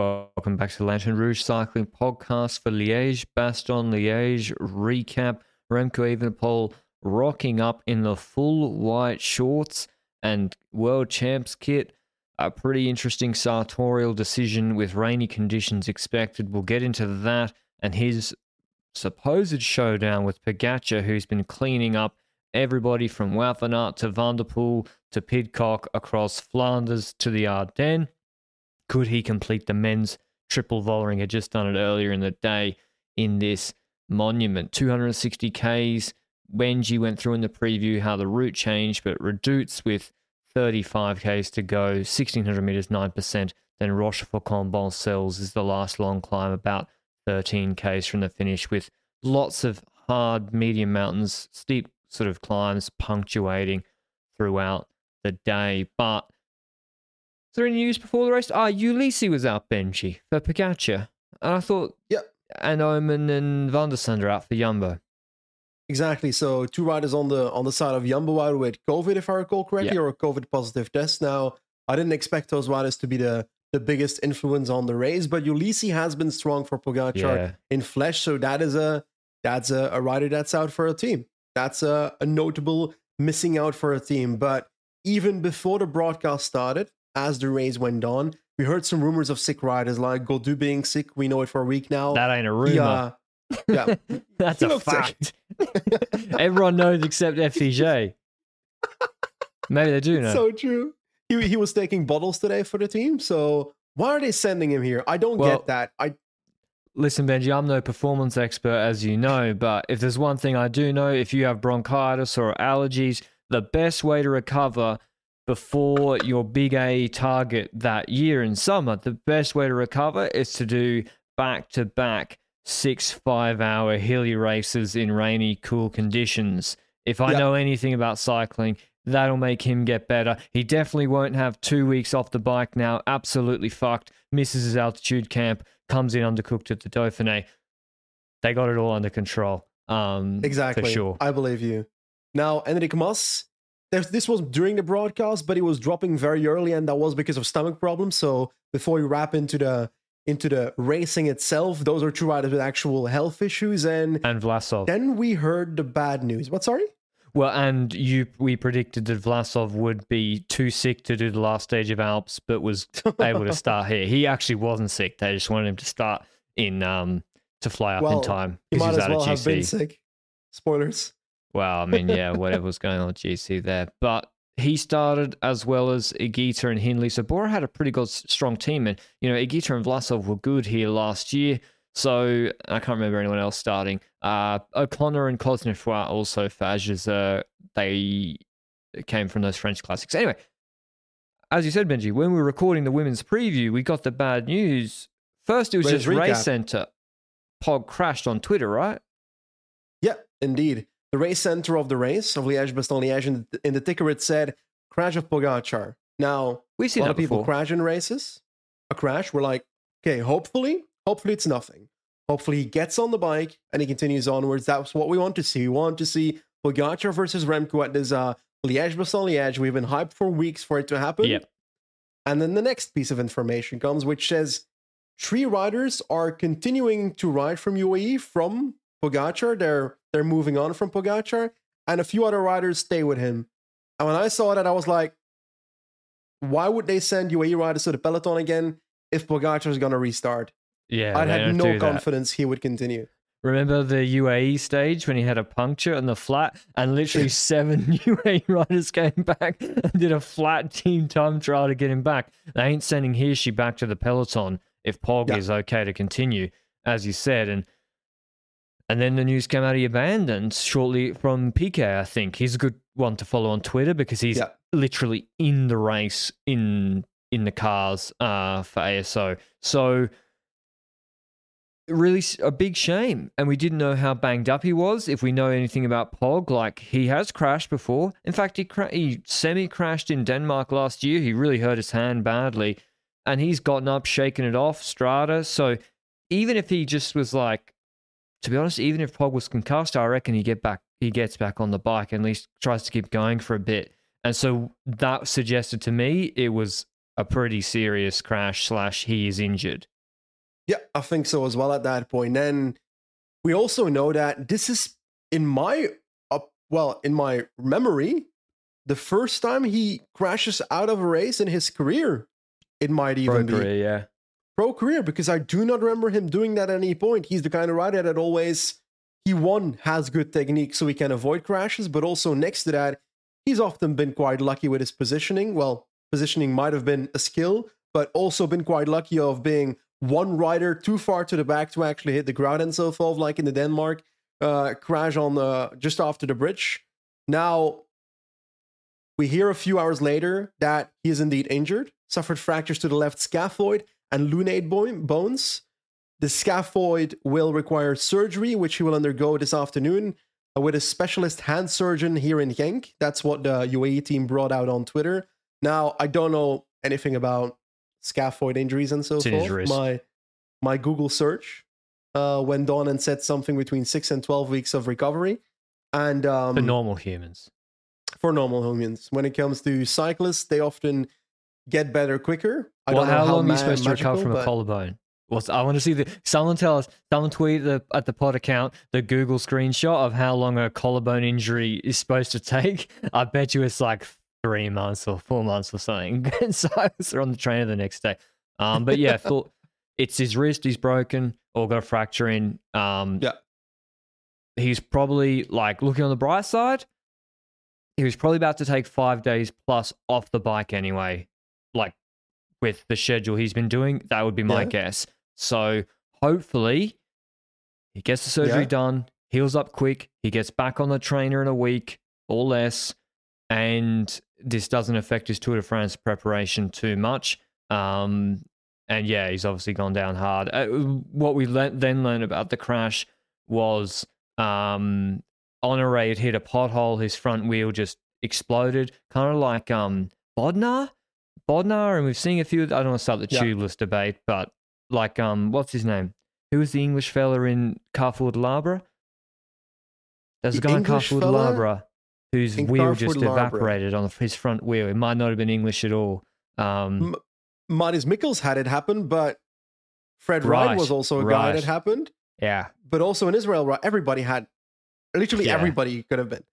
Welcome back to the Lanterne Rouge Cycling Podcast for Liège, Bastogne Liège recap. Remco Evenepoel rocking up in the full white shorts and world champs kit. A pretty interesting sartorial decision with rainy conditions expected. We'll get into that and his supposed showdown with Pogacar, who's been cleaning up everybody from Aert to Van der Poel to Pidcock across Flanders to the Ardennes. Could he complete the men's triple Vollering? Had just done it earlier in the day in this monument. 260 Ks. Benji went through in the preview how the route changed, but Redoutes with 35 Ks to go, 1600 meters, 9%. Then Rochefort-en-Bonne-Selles is the last long climb, about 13 Ks from the finish, with lots of hard medium mountains, steep sort of climbs punctuating throughout the day. But there any news before the race? Ah, Ulissi was out, Benji, for Pogacar. And I thought, Yep. and Oomen and Van der Sande out for Jumbo. Exactly. So two riders on the on the side of Jumbo out with COVID, if I recall correctly, Yeah. or a COVID positive test. Now, I didn't expect those riders to be the the biggest influence on the race, but Ulissi has been strong for Pogacar Yeah. in Flèche. So that is a that's a, a rider that's out for a team. That's a, a notable missing out for a team. But even before the broadcast started, as the race went on, we heard some rumors of sick riders like Gaudu being sick. We know it for a week now. That ain't a rumor. uh, yeah. That's he a fact. Everyone knows except FDJ. Maybe they do know. so true. He he was taking bottles today for the team. So why are they sending him here? I don't Well- get that. I Listen, Benji, I'm no performance expert, as you know, but if there's one thing I do know, if you have bronchitis or allergies, the best way to recover before your big A target that year in summer, the best way to recover is to do back to back six five hour hilly races in rainy, cool conditions. If I Yeah. know anything about cycling, that'll make him get better. He definitely won't have two weeks off the bike now. Absolutely fucked. Misses his altitude camp, comes in undercooked at the Dauphiné. They got it all under control. Um, exactly. For sure. I believe you. Now, Enric Mas, there's, this was during the broadcast, but he was dropping very early, and that was because of stomach problems. So before we wrap into the into the racing itself, those are two riders with actual health issues. And and Vlasov. then we heard the bad news. What? Sorry. Well, and you, we predicted that Vlasov would be too sick to do the last stage of Alps, but was able to start here. He actually wasn't sick. They just wanted him to start in um to fly up Well, in time He might he was as out well of have been sick. Spoilers. Well, I mean, yeah, whatever was going on with GC there, but he started as well as Higuita and Hindley. So Bora had a pretty good, strong team, and you know Higuita and Vlasov were good here last year. So I can't remember anyone else starting. Uh, O'Connor and Cosnefroy also for uh, they came from those French classics. Anyway, as you said, Benji, when we were recording the women's preview, we got the bad news. First, it was Race just Race. Center. Pog crashed on Twitter, right? Yeah, indeed. The race center of the race of Liège Bastogne Liège in the, in the ticker it said crash of Pogacar. Now We've a lot of people before. crash in races. A crash, we're like, okay, hopefully, hopefully it's nothing. Hopefully he gets on the bike and he continues onwards. That's what we want to see. We want to see Pogacar versus Remco at this uh, Liège Bastogne Liège. We've been hyped for weeks for it to happen. Yep. And then the next piece of information comes, which says three riders are continuing to ride from UAE from Pogacar. They're they're moving on from Pogacar, and a few other riders stay with him. And when I saw that, I was like, why would they send UAE riders to the peloton again if Pogacar is going to restart? Yeah, I had no confidence he would continue. Remember the UAE stage when he had a puncture in the flat and literally seven UAE riders came back and did a flat team time trial to get him back. They ain't sending Hirschi back to the peloton if Pog Yeah. is okay to continue, as you said. And And then the news came out he abandoned shortly from Piquet, I think. He's a good one to follow on Twitter because he's Yeah. literally in the race in in the cars uh, for ASO. So really a big shame. And we didn't know how banged up he was. If we know anything about Pog, like he has crashed before. In fact, he cra- he semi crashed in Denmark last year. He really hurt his hand badly, and he's gotten up, shaken it off. Strata. So even if he just was like, to be honest, even if Pog was concussed, I reckon he get back. He gets back on the bike and at least tries to keep going for a bit. And so that suggested to me it was a pretty serious crash slash he is injured. Yeah, I think so as well at that point. Then we also know that this is in my up well, in my memory, the first time he crashes out of a race in his career. It might even be career, yeah. Pro career because I do not remember him doing that at any point. He's the kind of rider that always he one has good technique so he can avoid crashes, but also next to that, he's often been quite lucky with his positioning. Well, positioning might have been a skill, but also been quite lucky of being one rider too far to the back to actually hit the ground and so forth, like in the Denmark uh, crash on the just after the bridge. Now we hear a few hours later that he is indeed injured, suffered fractures to the left scaphoid and lunate bo- bones. The scaphoid will require surgery, which he will undergo this afternoon uh, with a specialist hand surgeon here in Genk. That's what the UAE team brought out on Twitter. Now, I don't know anything about scaphoid injuries and so It's forth. wrist. My my Google search uh, went on and said something between six and twelve weeks of recovery. And um, For normal humans. for normal humans. When it comes to cyclists, they often get better quicker. I well, how, how long are ma- you supposed to recover from a collarbone? Well, I want to see the. Someone tell us. Someone tweet the, at the pod account the Google screenshot of how long a collarbone injury is supposed to take. I bet you it's like three months or four months or something. so I was on the trainer the next day. Um, but yeah, thought it's his wrist. He's broken or got a fracture in. Um, Yeah. He's probably like looking on the bright side. He was probably about to take five days plus off the bike anyway. Like with the schedule he's been doing, that would be my Yeah. guess. So hopefully he gets the surgery Yeah. done, heals up quick, he gets back on the trainer in a week or less, and this doesn't affect his Tour de France preparation too much. Um, and yeah, he's obviously gone down hard. Uh, what we le- then learned about the crash was um, Honore had hit a pothole. His front wheel just exploded, kind of like um, Bodnar. Bodnar, and we've seen a few. I don't want to start the Yeah. tubeless debate, but like um, what's his name? Who was the English fella in Carrefour de l'Arbre? There's a The guy in English de fella Labre whose in wheel Carrefour just evaporated on his front wheel. It might not have been English at all. Um, M- had it happen, but Fred Right, was also a guy right. that happened. yeah, But also in Israel, right, everybody had, literally Yeah. everybody could have been.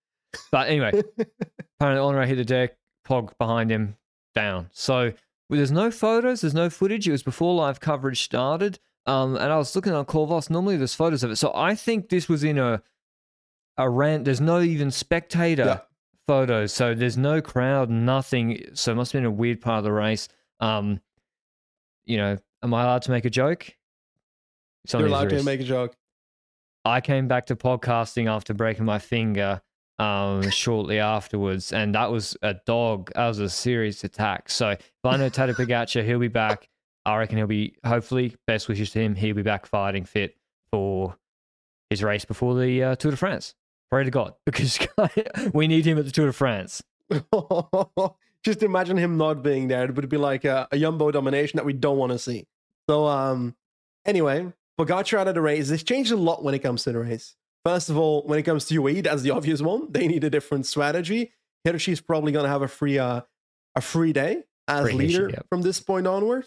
But anyway, apparently Honore hit the deck, Pog behind him, down. So well, there's no photos, there's no footage. It was before live coverage started. Um, and I was looking on Cor Vos. Normally there's photos of it. So I think this was in a a rant. There's no even spectator Yeah. photos. So there's no crowd, nothing. So it must have been a weird part of the race. Um, you know, am I allowed to make a joke? You're allowed to make a joke. I came back to podcasting after breaking my finger um, shortly afterwards, and that was a dog. That was a serious attack. So if I know Tadej Pogacar, he'll be back. I reckon he'll be. Hopefully, best wishes to him. He'll be back fighting fit for his race before the uh, Tour de France. Pray to God, because we need him at the Tour de France. Just imagine him not being there. It would be like a, a domination that we don't want to see. So, um, anyway, Pogacar out of the race. This changed a lot when it comes to the race. First of all, when it comes to UAE, that's the obvious one. They need a different strategy. Hirschi's probably going to have a free, uh, a free day as Free leader yep. from this point onward.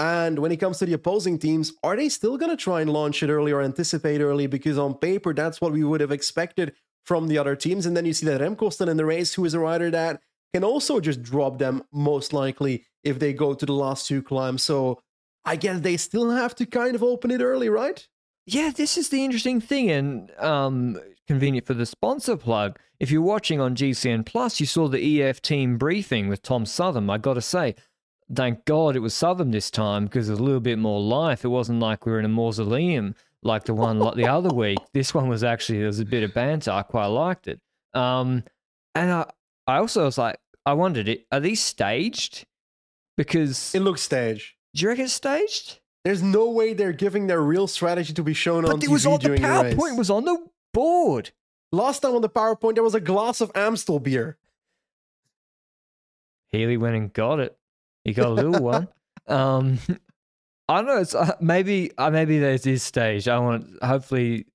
And when it comes to the opposing teams, are they still going to try and launch it early or anticipate early? Because on paper, that's what we would have expected from the other teams. And then you see that Remco still in the race, who is a rider that can also just drop them most likely if they go to the last two climbs. So I guess they still have to kind of open it early, right? Yeah, this is the interesting thing, and um, convenient for the sponsor plug. If you're watching on GCN Plus, you saw the EF team briefing with Tom Southam. I got to say, thank God it was Southam this time because there's a little bit more life. It wasn't like we were in a mausoleum like the one like the other week. This one was actually there was a bit of banter. I quite liked it. Um, and I I also was like, I wondered, it are these staged? Because It looks staged. do you reckon it's staged? There's no way they're giving their real strategy to be shown on But it TV was on the during the. PowerPoint was on the board. Last time on the PowerPoint, there was a glass of Amstel beer. Healy went and got it. He got a little one. Um, I don't know. It's uh, maybe uh, maybe there's this stage. I want hopefully.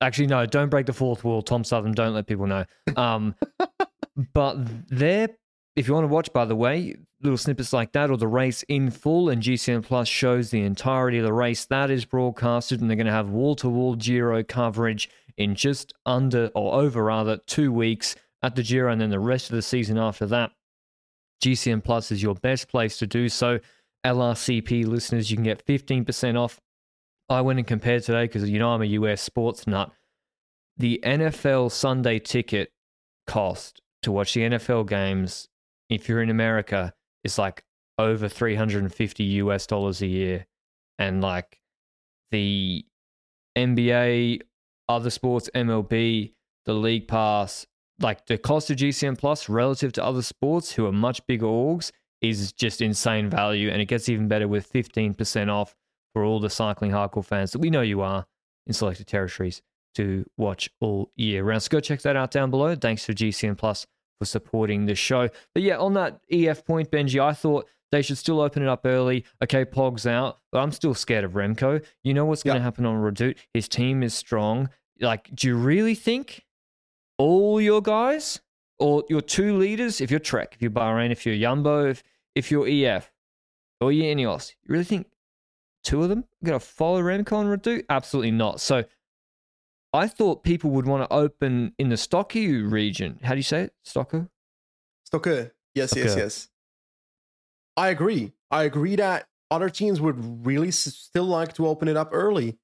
Actually, no. Don't break the fourth wall, Tom Southam. Don't let people know. Um, but there, if you want to watch, by the way, little snippets like that, or the race in full, and GCN Plus shows the entirety of the race that is broadcasted, and they're going to have wall to wall Giro coverage in just under or over rather two weeks at the Giro, and then the rest of the season after that. GCN Plus is your best place to do so. LRCP listeners, you can get 15% off. I went and compared today because you know I'm a US sports nut. The NFL Sunday ticket cost to watch the NFL games, if you're in America, it's like over 350 US dollars a year. And like the NBA, other sports, MLB, the League Pass, like the cost of GCN Plus relative to other sports who are much bigger orgs is just insane value. And it gets even better with 15% off for all the cycling hardcore fans that we know you are in selected territories to watch all year round. So go check that out down below. Thanks for GCN Plus for supporting the show. But yeah, on that EF point, Benji, I thought they should still open it up early. Okay, Pog's out, but I'm still scared of Remco. You know what's going to happen on Redoute? His team is strong. Like, do you really think all your guys or your two leaders, if you're Trek, if you're Bahrain, if you're Yumbo, if, if you're EF, or you're Ineos, you really think two of them are going to follow Remco on Redoute? Absolutely not. So I thought people would want to open in the Stocky region. How do you say it? Stocko? Stokke. Yes, yes, yes. I agree. I agree that other teams would really s- still like to open it up early.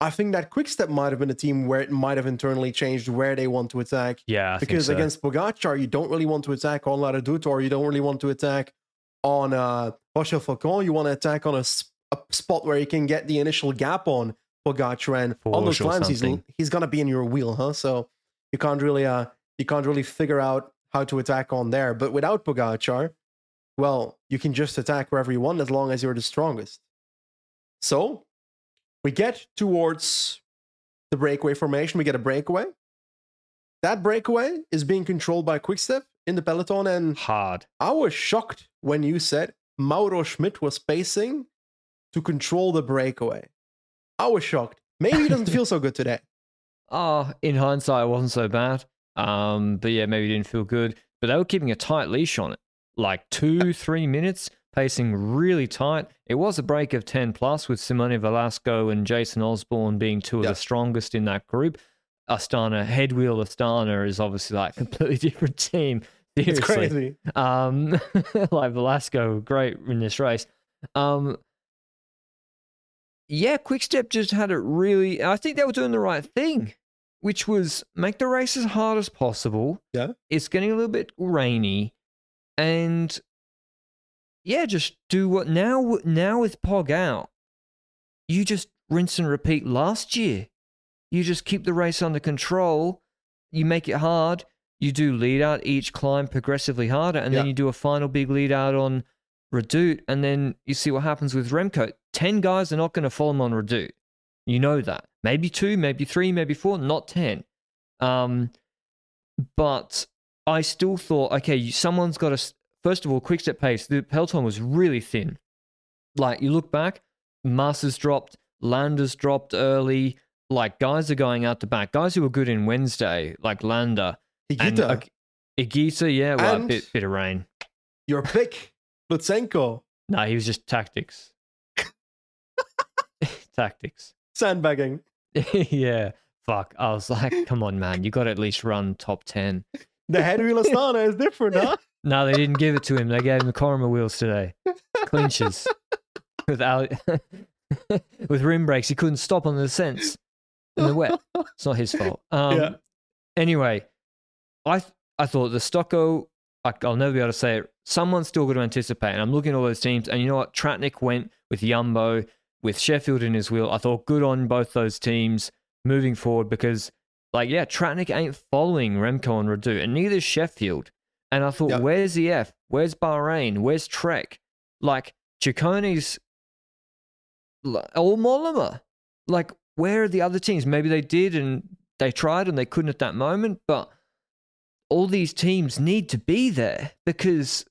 I think that Quickstep might have been a team where it might have internally changed where they want to attack. Yeah, I because so. against Pogacar, you don't really want to attack on La Redoute or you don't really want to attack on uh, Rochelle. You want to attack on a spot where you can get the initial gap on Pogacar. And on those or climbs, he's, he's to be in your wheel, huh? So you can't really uh, you can't really figure out how to attack on there. But without Pogacar, well, you can just attack wherever you want as long as you're the strongest. So we get towards the breakaway formation. We get a breakaway. That breakaway is being controlled by Quickstep in the peloton, and hard. I was shocked when you said Mauro Schmid was pacing to control the breakaway. I was shocked. Maybe he doesn't feel so good today. Oh, in hindsight, it wasn't so bad. Um, but yeah, maybe it didn't feel good. But they were keeping a tight leash on it, like two, three minutes, pacing really tight. It was a break of 10 plus with Simone Velasco and Jason Osborne being two of Yeah. the strongest in that group. Astana, headwheel Astana is obviously like a completely different team. It's crazy. Um, like Velasco, great in this race. Um, yeah, Quickstep just had it really. I think they were doing the right thing, which was make the race as hard as possible. Yeah. it's getting a little bit rainy, and yeah, just do what now. Now with Pog out, you just rinse and repeat last year. You just keep the race under control. You make it hard. You do lead out each climb progressively harder, and then you do a final big lead out on Redoute, and then you see what happens with Remco. Ten guys are not going to follow him on Redoute. You know that. Maybe two, maybe three, maybe four, not ten. Um, but I still thought, okay, someone's got to. First of all, quick step pace. The peloton was really thin. Like you look back, Masters dropped, Landers dropped early. Like guys are going out the back. Guys who were good in Wednesday, like Lander and uh, Igita, yeah, well, a bit bit of rain. your pick, Lutsenko, No, he was just tactics. Tactics. sandbagging. yeah. Fuck. I was like, come on, man. You got to at least run top 10. The headwheel Astana is different, huh? No, they didn't give it to him. They gave him the Corima wheels today. Clinches. With Ali- with rim brakes. He couldn't stop on the descents in the wet. It's not his fault. Um, Yeah. Anyway, I th- I thought the Stocko, I, I'll never be able to say it. Someone's still going to anticipate. And I'm looking at all those teams. And you know what? Tratnik went with Yumbo. With Sheffield in his wheel. I thought good on both those teams moving forward because, like, yeah, Tratnik ain't following Remco and Redoute, and neither is Sheffield. And I thought, Yep. where's the F? Where's Bahrain? Where's Trek? Like, Ciccone's or Mollema. Like, where are the other teams? Maybe they did and they tried and they couldn't at that moment, but all these teams need to be there because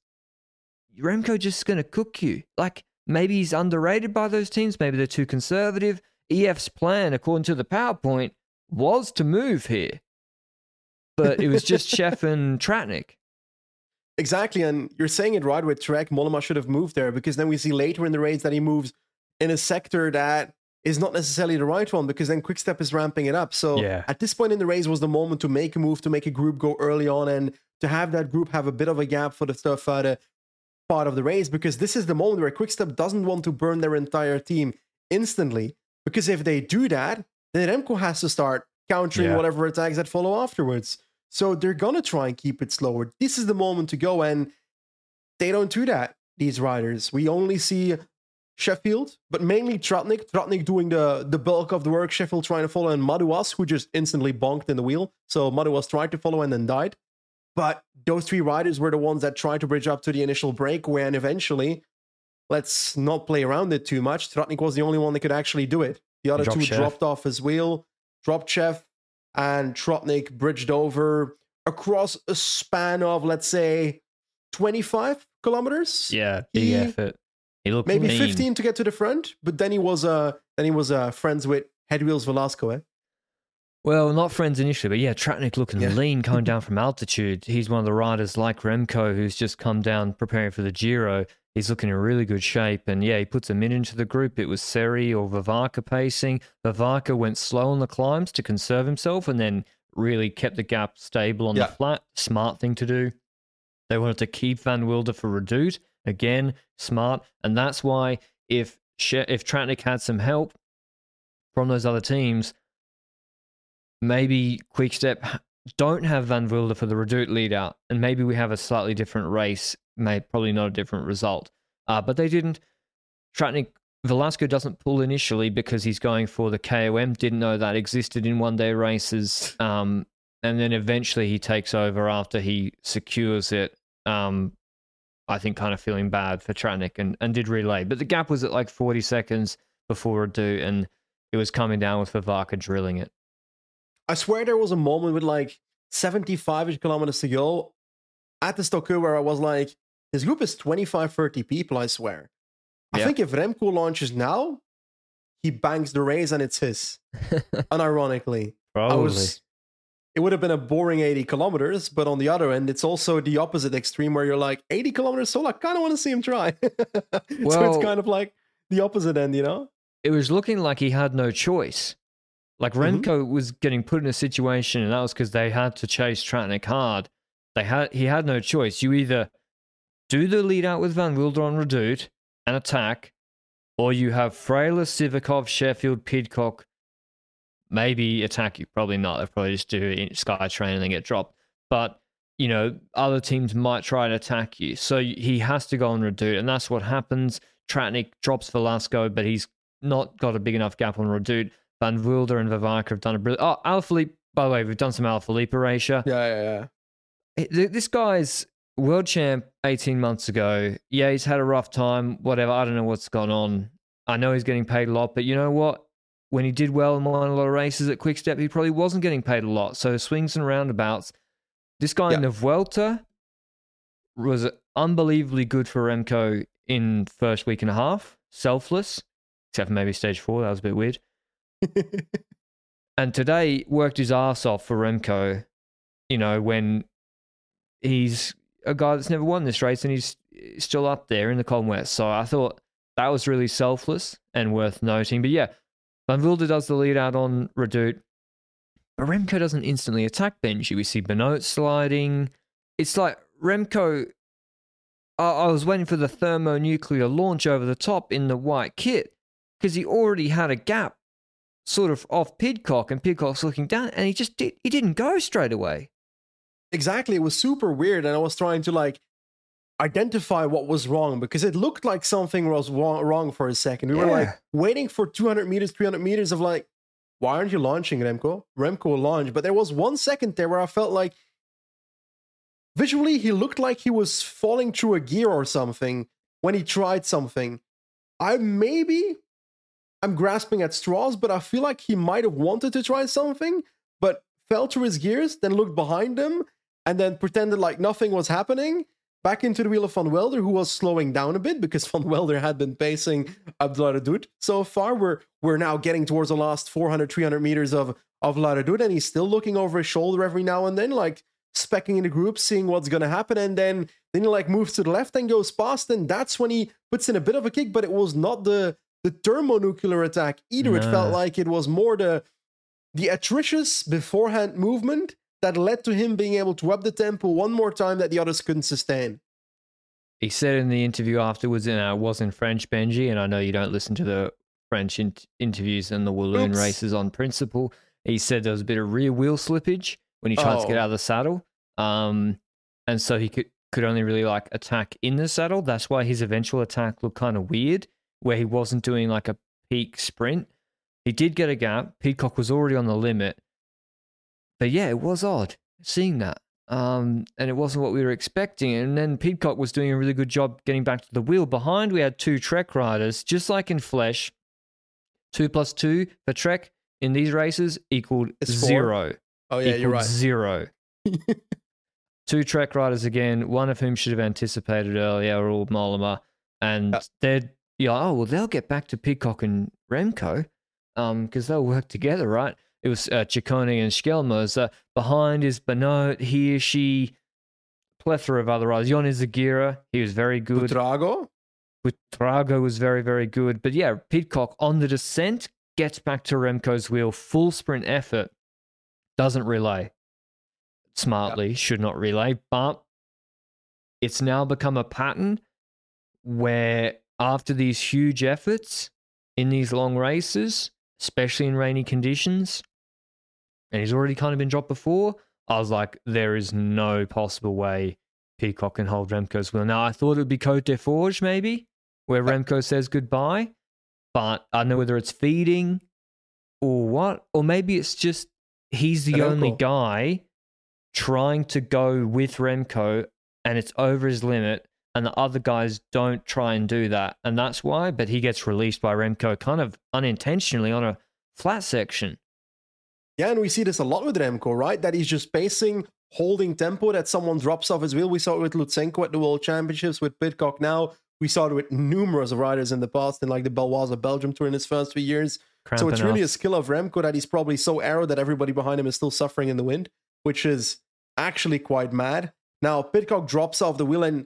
Remco just going to cook you. Like, maybe he's underrated by those teams. Maybe they're too conservative. EF's plan, according to the PowerPoint, was to move here, but it was just Chef and Tratnik. Exactly, and you're saying it right with Trek. Mollema should have moved there because then we see later in the race that he moves in a sector that is not necessarily the right one because then Quickstep is ramping it up. So Yeah. at this point in the race was the moment to make a move, to make a group go early on, and to have that group have a bit of a gap for the stuff further part of the race because this is the moment where Quickstep doesn't want to burn their entire team instantly because if they do that, then Remco has to start countering Yeah. whatever attacks that follow afterwards. So they're gonna try and keep it slower. This is the moment to go, and they don't do that. These riders, we only see Sheffield, but mainly Tratnik. Tratnik doing the the bulk of the work. Sheffield trying to follow, and Madouas, who just instantly bonked in the wheel. So Madouas tried to follow and then died. But those three riders were the ones that tried to bridge up to the initial break, when eventually, let's not play around it too much. Tratnik was the only one that could actually do it. The other Drop two Chef. dropped off his wheel, dropped Chef, and Tratnik bridged over across a span of, let's say, 25 kilometers. Yeah, big He- effort. He looked Maybe mean. 15 to get to the front, but then he was uh then he was uh friends with Headwheels Velasco, eh? Well, not friends initially, but yeah, Tratnik looking Yeah. lean coming down from altitude. He's one of the riders like Remco who's just come down preparing for the Giro. He's looking in really good shape. And yeah, he puts a minute into the group. It was Serry or Vervaeke pacing. Vervaeke went slow on the climbs to conserve himself and then really kept the gap stable on Yeah. the flat. Smart thing to do. They wanted to keep Van Wilder for Redoute. Again, smart. And that's why if if Tratnik had some help from those other teams, maybe Quickstep don't have Van Wilder for the Redoute lead out, and maybe we have a slightly different race, may probably not a different result. Uh, but they didn't. Tratnik Velasco doesn't pull initially because he's going for the KOM. Didn't know that existed in one day races. Um, and then eventually he takes over after he secures it. Um, I think kind of feeling bad for Tratnik and, and did relay. But the gap was at like 40 seconds before Redoute, and it was coming down with Vervaeke drilling it. I swear there was a moment with like 75 kilometers to go at the Stoker where I was like, this group is 25, 30 people, I swear. I Yeah. think if Remco launches now, he bangs the race and it's his. Unironically. I Probably. was it would have been a boring 80 kilometers, but on the other end, it's also the opposite extreme where you're like 80 kilometers, so I kind of want to see him try. so Well- it's kind of like the opposite end, you know? it was looking like he had no choice. Like Mhm. Remco was getting put in a situation, and that was because they had to chase Tratnik hard. They had he had no choice. You either do the lead out with Van Wilder on Redoute and attack, or you have Fraile, Sivakov, Sheffield, Pidcock. Maybe attack you, probably not. They'll probably just do Sky Train and then get dropped. But you know, other teams might try and attack you. So he has to go on Redoute, and that's what happens. Tratnik drops Velasco, but he's not got a big enough gap on Redoute. Van Wilder and Vervaeke have done a brilliant. Oh, Alaphilippe, by the way, we've done some Alaphilippe erasure. Yeah, yeah, yeah. This guy's world champ 18 months ago. Yeah, he's had a rough time, whatever. I don't know what's gone on. I know he's getting paid a lot, but you know what? When he did well and won a lot of races at Quickstep, he probably wasn't getting paid a lot. So swings and roundabouts. This guy in the Vuelta was unbelievably good for Remco in first week and a half. Selfless, except for maybe stage four. That was a bit weird. And today worked his ass off for Remco, you know, when he's a guy that's never won this race and he's still up there in the Colin West. So I thought that was really selfless and worth noting. But yeah, Van Wilder does the lead out on Redoute. But Remco doesn't instantly attack Benji. We see Benoot sliding. It's like Remco. I was waiting for the thermonuclear launch over the top in the white kit because he already had a gap sort of off Pidcock and Pidcock's looking down and he just did, he didn't go straight away. Exactly. It was super weird. And I was trying to like identify what was wrong because it looked like something was wrong for a second. We yeah. were like waiting for 200 meters, 300 meters of like, why aren't you launching Remco? Remco will launch. But there was one second there where I felt like visually he looked like he was falling through a gear or something when he tried something. I maybe I'm grasping at straws, but I feel like he might have wanted to try something, but fell through his gears, then looked behind him, and then pretended like nothing was happening. Back into the wheel of Van Wilder, who was slowing down a bit because Van Wilder had been pacing Abdullah so far. We're we're now getting towards the last 400, 300 meters of of La Redoute, and he's still looking over his shoulder every now and then, like specking in the group, seeing what's gonna happen, and then then he like moves to the left and goes past, and that's when he puts in a bit of a kick, but it was not the the thermonuclear attack either. No. It felt like it was more the the atrocious beforehand movement that led to him being able to up the tempo one more time that the others couldn't sustain. He said in the interview afterwards, and I was in French, Benji, and I know you don't listen to the French in- interviews and the Walloon Oops. races on principle. He said there was a bit of rear wheel slippage when he tried oh. to get oh. out of the saddle. Um, and so he could, could only really like attack in the saddle. That's why his eventual attack looked kind of weird, where he wasn't doing like a peak sprint. He did get a gap. Pidcock was already on the limit. But yeah, it was odd seeing that. Um, and it wasn't what we were expecting. And then Pidcock was doing a really good job getting back to the wheel. Behind, we had two Trek riders, just like in Flèche. Two plus two for Trek in these races equaled zero. Oh, yeah, you're right. Zero. two Trek riders again, one of whom should have anticipated earlier, or Mollema. And they're, yeah, oh, well, they'll get back to Pidcock and Remco because um, they'll work together, right? It was uh, Ciccone and Skjelmose. Uh, behind is Benoot, he, she, plethora of other riders. Ion Izagirre, he was very good. Buitrago? Buitrago was very, very good. But yeah, Pidcock on the descent gets back to Remco's wheel, full sprint effort, doesn't relay smartly, yep. should not relay, but it's now become a pattern where after these huge efforts in these long races, especially in rainy conditions, and he's already kind of been dropped before, I was like, there is no possible way Pidcock can hold Remco's wheel. Now, I thought it would be Cote des Forges, maybe, where Remco says goodbye, but I don't know whether it's feeding or what, or maybe it's just he's the only guy trying to go with Remco and it's over his limit and the other guys don't try and do that. And that's why, but he gets released by Remco kind of unintentionally on a flat section. Yeah, and we see this a lot with Remco, right? That he's just pacing, holding tempo, that someone drops off his wheel. We saw it with Lutsenko at the World Championships, with Pidcock now. We saw it with numerous riders in the past, in like the Baloise Belgium Tour in his first three years. Cramping so it's really a skill of Remco that he's probably so arrow that everybody behind him is still suffering in the wind, which is actually quite mad. Now, Pidcock drops off the wheel, and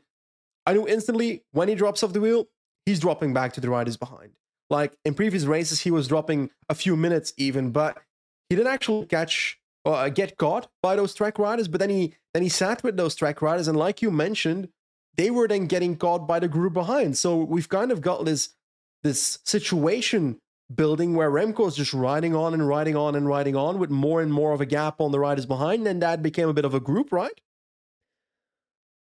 I knew instantly when he drops off the wheel, he's dropping back to the riders behind. Like in previous races, he was dropping a few minutes even, but he didn't actually catch or uh, get caught by those track riders. But then he then he sat with those track riders, and like you mentioned, they were then getting caught by the group behind. So we've kind of got this this situation building where Remco is just riding on and riding on and riding on with more and more of a gap on the riders behind, and that became a bit of a group, right?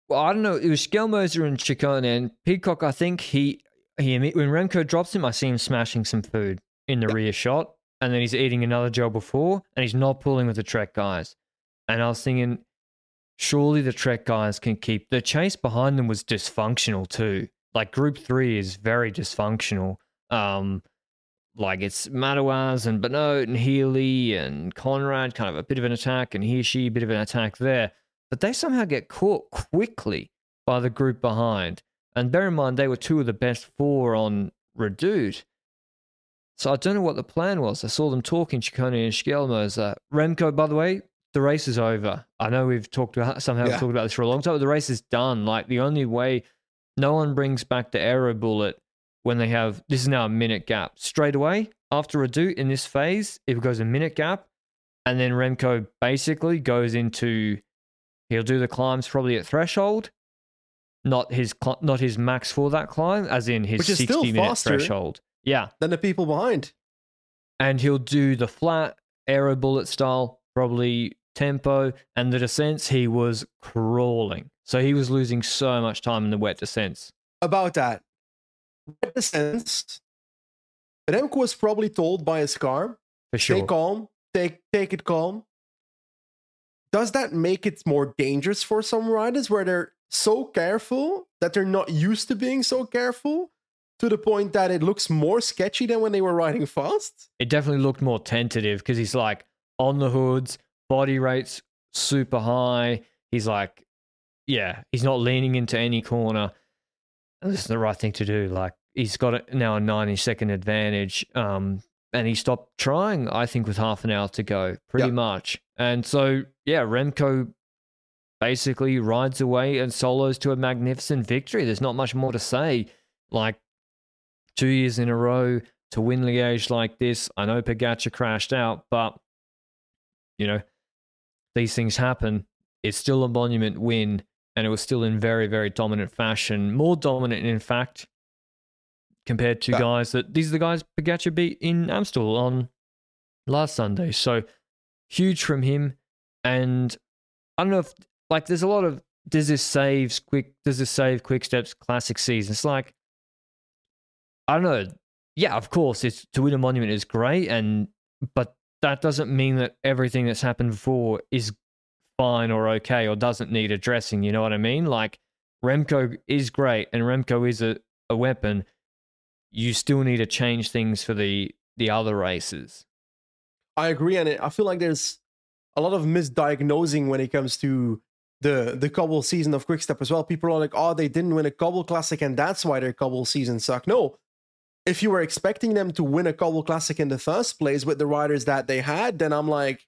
Well, I don't know. It was Skjelmose and Ciccone and Pidcock. I think he he when Remco drops him, I see him smashing some food in the rear shot, and then he's eating another gel before, and he's not pulling with the Trek guys. And I was thinking, surely the Trek guys can keep the chase behind them was dysfunctional too. Like Group Three is very dysfunctional. Um, like it's Madouas and Benoot and Healy and Konrad, kind of a bit of an attack, and Hirschi, a bit of an attack there but they somehow get caught quickly by the group behind. And bear in mind, they were two of the best four on Redoute. So I don't know what the plan was. I saw them talking, Ciccone and Skjelmose. Uh, Remco, by the way, the race is over. I know we've talked about somehow yeah. talked about this for a long time, but the race is done. Like the only way no one brings back the aero bullet when they have this is now a minute gap. Straight away after Redoute in this phase, it goes a minute gap, and then Remco basically goes into He'll do the climbs probably at threshold, not his cl- not his max for that climb, as in his sixty minute threshold. Yeah, than the people behind. And he'll do the flat aero bullet style, probably tempo, and the descents. He was crawling. So he was losing so much time in the wet descents. About that, wet descents. Remco was probably told by his car, For sure. "Stay calm, take take it calm." Does that make it more dangerous for some riders where they're so careful that they're not used to being so careful to the point that it looks more sketchy than when they were riding fast? it definitely looked more tentative because he's like on the hoods, body rates super high. He's like, yeah, he's not leaning into any corner. And this is the right thing to do. Like he's got now a 90 second advantage. Um, and he stopped trying, I think, with half an hour to go, pretty Yep. much. And so, yeah, Remco basically rides away and solos to a magnificent victory. There's not much more to say. Like two years in a row, to win Liège like this. I know Pogacar crashed out, but you know these things happen. It's still a monument win, and it was still in very, very dominant fashion. More dominant, in fact, compared to Yeah. guys that these are the guys Pogacar beat in Amstel on last Sunday. So huge from him, and I don't know if like there's a lot of does this saves quick does this save quick steps classic season? It's like I don't know. Yeah, of course, it's to win a monument is great, and but that doesn't mean that everything that's happened before is fine or okay or doesn't need addressing. You know what I mean? Like Remco is great, and Remco is a, a weapon. You still need to change things for the the other races. I agree, and I feel like there's a lot of misdiagnosing when it comes to the the cobble season of Quickstep as well. People are like, "Oh, they didn't win a cobble classic, and that's why their cobble season sucked." No, if you were expecting them to win a cobble classic in the first place with the riders that they had, then I'm like,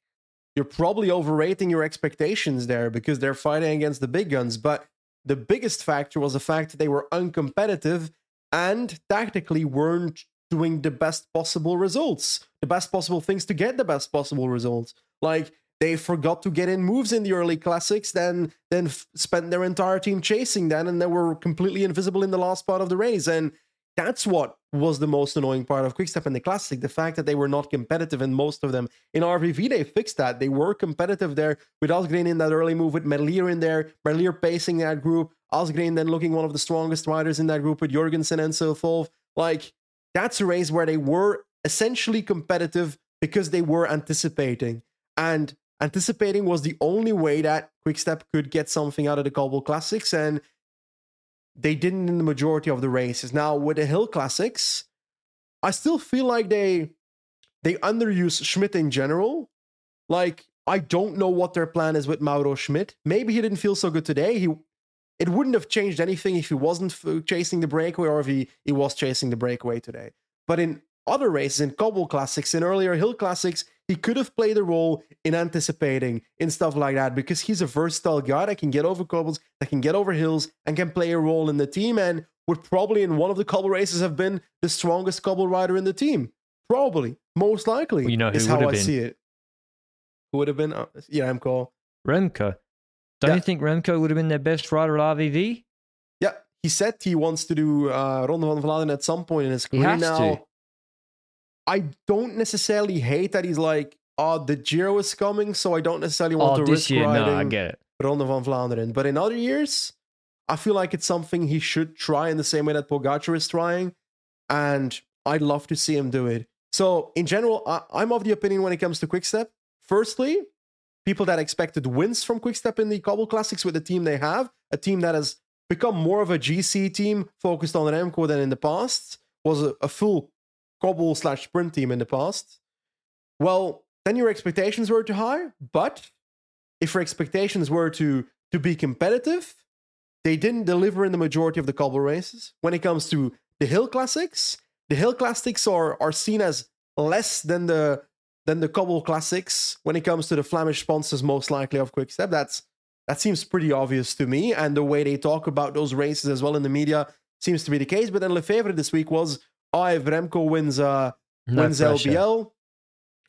you're probably overrating your expectations there because they're fighting against the big guns. But the biggest factor was the fact that they were uncompetitive and tactically weren't doing the best possible results, the best possible things to get the best possible results. Like they forgot to get in moves in the early classics, then then f- spent their entire team chasing that, and they were completely invisible in the last part of the race. And that's what was the most annoying part of Quickstep in the Classic. The fact that they were not competitive in most of them. In RVV, they fixed that. They were competitive there with Asgreen in that early move, with Merlier in there, Merlier pacing that group, Asgreen then looking one of the strongest riders in that group with Jorgensen and so forth. Like, that's a race where they were essentially competitive because they were anticipating. And anticipating was the only way that Quickstep could get something out of the Cobble Classics. And they didn't in the majority of the races. Now with the Hill Classics, I still feel like they they underuse Schmid in general. Like I don't know what their plan is with Mauro Schmid. Maybe he didn't feel so good today. He it wouldn't have changed anything if he wasn't chasing the breakaway or if he, he was chasing the breakaway today. But in other races, in Cobble Classics, in earlier Hill Classics, he could have played a role in anticipating, in stuff like that, because he's a versatile guy that can get over cobbles, that can get over hills, and can play a role in the team, and would probably in one of the cobble races have been the strongest cobble rider in the team. Probably, most likely. Well, you know who is how I been? see it. Who would have been? Uh, yeah, I'm call. Remco. Don't Yeah. you think Remco would have been their best rider at RVV? Yeah, he said he wants to do uh, Ronde van Vlaanderen at some point in his career. now, to. I don't necessarily hate that he's like, oh, the Giro is coming, so I don't necessarily want Oh, to this risk year, riding no, I get it. Ronde van Vlaanderen. But in other years, I feel like it's something he should try in the same way that Pogacar is trying, and I'd love to see him do it. So, in general, I, I'm of the opinion when it comes to Quickstep. Firstly, people that expected wins from Quickstep in the Cobble Classics with the team they have, a team that has become more of a GC team focused on Remco than in the past, was a, a full Cobble slash sprint team in the past. Well, then your expectations were too high, but if your expectations were to to be competitive, they didn't deliver in the majority of the cobble races. When it comes to the hill classics, the hill classics are are seen as less than the than the cobble classics when it comes to the Flemish sponsors most likely of Quickstep. That's that seems pretty obvious to me, and the way they talk about those races as well in the media seems to be the case. But then Lefevere this week was, oh, if Remco wins uh No wins pressure. LBL.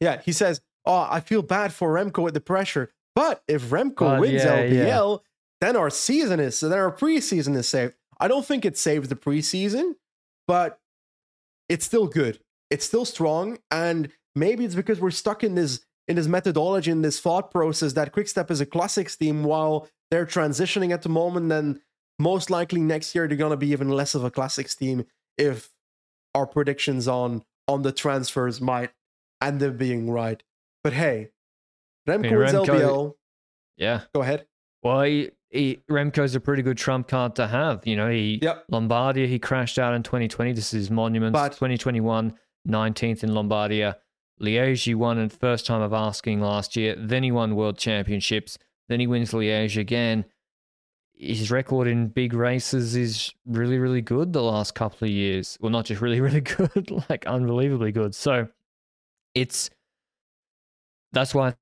Yeah, he says, "Oh, I feel bad for Remco with the pressure, but if Remco Oh, wins yeah, yeah. LBL, then our season is then our preseason is saved." I don't think it saves the preseason, but it's still good. It's still strong, and maybe it's because we're stuck in this in this methodology in this thought process that Quickstep is a classics team while they're transitioning at the moment, then most likely next year they're gonna be even less of a classics team if our predictions on on the transfers might end up being right. But hey, Remco, mean, wins Remco- LBL. Yeah. Go ahead. Well, he, he, Remco's a pretty good trump card to have. You know, he Yep. Lombardia, he crashed out in 2020. This is his monument. But- 2021, 19th in Lombardia. Liège, he won in first time of asking last year. Then he won World Championships. Then he wins Liège again. His record in big races is really, really good the last couple of years. Well, not just really, really good, like unbelievably good. So it's that's why I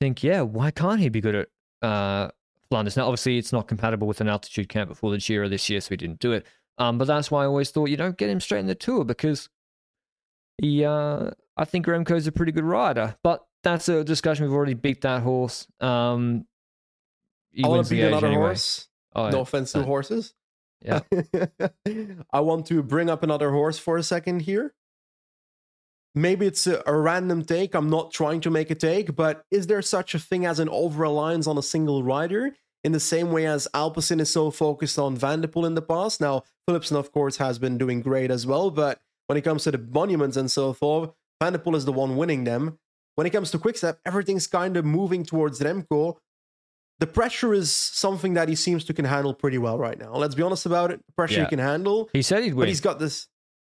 think, yeah, why can't he be good at uh, Flanders? Now, obviously, it's not compatible with an altitude camp before the Giro this year, so he didn't do it. Um, but that's why I always thought, you know, get him straight in the tour because he, uh, I think Remco's a pretty good rider. But that's a discussion. We've already beat that horse. Um, I want to beat another anyway. horse. Oh, no yeah. offense to Uh, horses. yeah. I want to bring up another horse for a second here. Maybe it's a, a random take. I'm not trying to make a take, but is there such a thing as an over reliance on a single rider? In the same way as Alpecin is so focused on Van der Poel in the past. Now, Philipsen, of course, has been doing great as well, but when it comes to the monuments and so forth, Van der Poel is the one winning them. When it comes to Quickstep, everything's kind of moving towards Remco, the pressure is something that he seems to can handle pretty well right now. Let's be honest about it. The pressure Yeah. he can handle, He said he'd but he's got this.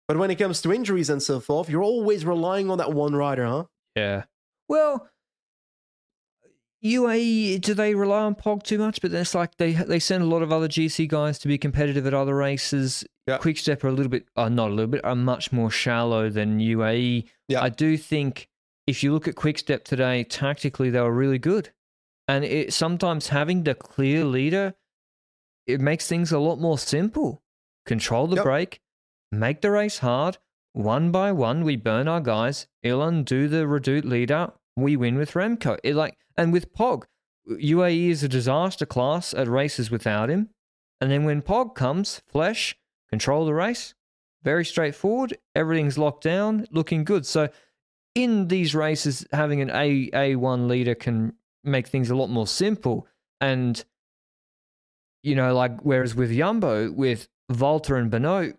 But when it comes to injuries and so forth, you're always relying on that one rider, huh? Yeah. Well, UAE do they rely on Pog too much? But then it's like they they send a lot of other GC guys to be competitive at other races. Yeah. Quickstep are a little bit, uh, not a little bit, are much more shallow than UAE. Yeah. I do think if you look at Quickstep today, tactically they were really good, and it sometimes having the clear leader, it makes things a lot more simple. Control the Yep. break, make the race hard. One by one, we burn our guys. Ilan do the reduce leader. We win with Remco. It like and with Pog, UAE is a disaster class at races without him. And then when Pog comes, Flesh control the race. Very straightforward. Everything's locked down, looking good. So in these races, having an A A one leader can make things a lot more simple. And you know, like whereas with Jumbo, with Volta and Benoot,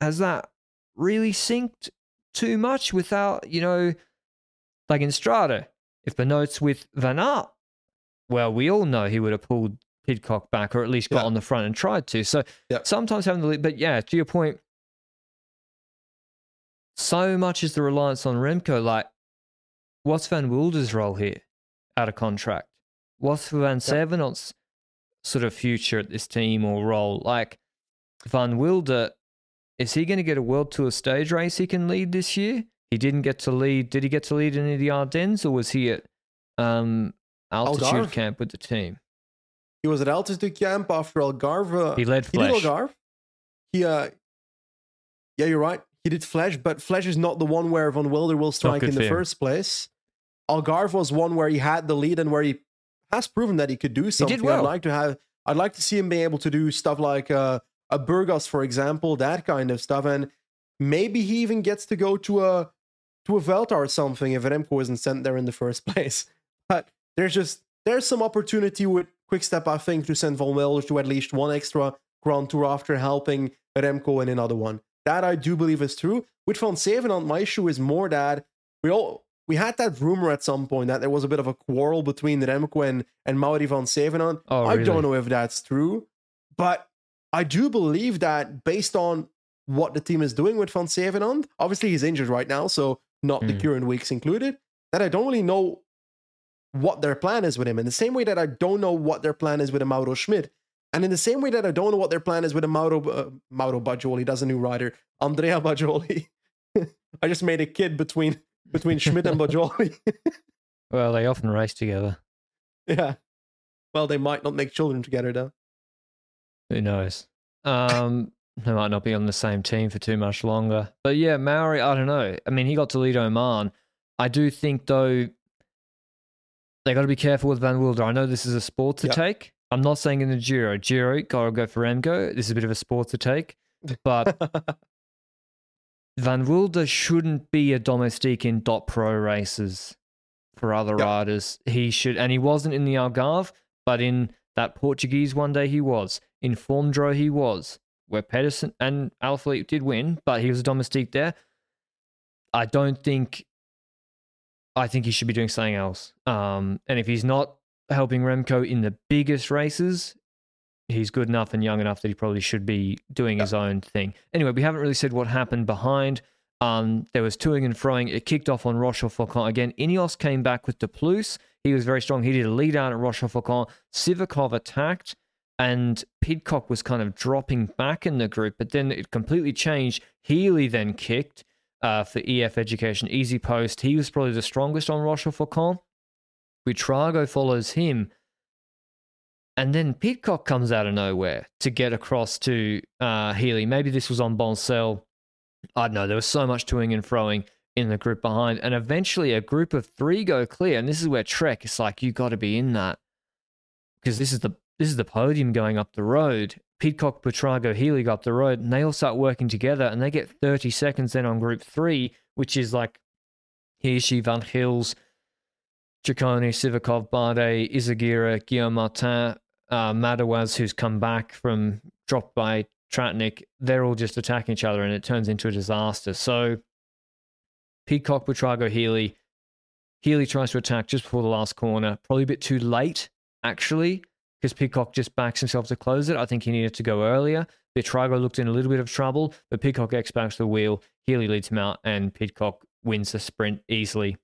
has that really synced too much without, you know, like in Strada, if Benoot's with Van Aert, well, we all know he would have pulled Pidcock back or at least got Yeah. on the front and tried to. So Yeah. sometimes having the lead, but yeah, to your point, so much is the reliance on Remco. Like, what's Van Wilder's role here out of contract? What's Vansevenant's sort of future at this team or role? Like, Van Wilder, is he going to get a World Tour stage race he can lead this year? He didn't get to lead. Did he get to lead any of the Ardennes or was he at um, altitude Algarve. camp with the team? He was at altitude camp after Algarve. He led He did Algarve. He, uh, yeah, you're right. He did Flèche, but Flèche is not the one where Van Wilder will strike in the him. first place. Algarve was one where he had the lead and where he has proven that he could do something. well. I'd like to have. I'd like to see him be able to do stuff like uh, a Burgos, for example, that kind of stuff, and maybe he even gets to go to a to a Vuelta or something if Remco isn't sent there in the first place. But there's just there's some opportunity with Quickstep, I think, to send Van Wilder to at least one extra Grand Tour after helping Remco in another one. That I do believe is true. With Vansevenant, my issue is more that we all we had that rumor at some point that there was a bit of a quarrel between Remco and, and Mauri Vansevenant. Oh, really? I don't know if that's true, but I do believe that based on what the team is doing with Vansevenant, obviously he's injured right now, so not the Mm. current weeks included, that I don't really know what their plan is with him. In the same way that I don't know what their plan is with a Mauro Schmid. And in the same way that I don't know what their plan is with a Mauro, uh, Mauro Bagioli, that's a new rider, Andrea Bagioli. I just made a kid between between Schmid and Bagioli. Well, they often race together. yeah. Well, they might not make children together though. Who knows? Um, they might not be on the same team for too much longer. But yeah, Mauri, I don't know. I mean, he got to lead Oman. I do think though they got to be careful with Van Wilder. I know this is a sport to Yeah. take. I'm not saying in the Giro. Giro, gotta go for Remco. This is a bit of a sport to take. But Van Wilder shouldn't be a domestique in dot pro races for other Yeah. riders. He should, and he wasn't in the Algarve, but in That Portuguese one day he was. In form draw he was. Where Pedersen and Alaphilippe did win, but he was a domestique there. I don't think. I think he should be doing something else. Um, and if he's not helping Remco in the biggest races, he's good enough and young enough that he probably should be doing his own thing. Anyway, we haven't really said what happened behind. Um, there was toing and throwing. It kicked off on Roche-aux-Faucons again. Ineos came back with the Plus. He was very strong. He did a lead out at Roche-aux-Faucons. Sivakov attacked, and Pidcock was kind of dropping back in the group, but then it completely changed. Healy then kicked uh, for EF Education, EasyPost. He was probably the strongest on Rochefoucauld. Buitrago follows him. And then Pidcock comes out of nowhere to get across to uh, Healy. Maybe this was on Boncel. I don't know. There was so much toing and froing in the group behind. And eventually a group of three go clear. And this is where Trek is like, you got to be in that. Because this is the this is the podium going up the road. Pidcock, Buitrago, Healy go up the road, and they all start working together, and they get 30 seconds then on group three, which is like Hirschi, Van Gils, Ciccone, Sivakov, Bardet, Izagirre, Guillaume Martin, uh, Madouas, who's come back from dropped by Tratnik. They're all just attacking each other, and it turns into a disaster. So Pidcock, Buitrago, Healy. Healy tries to attack just before the last corner. Probably a bit too late, actually, because Pidcock just backs himself to close it. I think he needed to go earlier. Buitrago looked in a little bit of trouble, but Pidcock X backs the wheel. Healy leads him out, and Pidcock wins the sprint easily.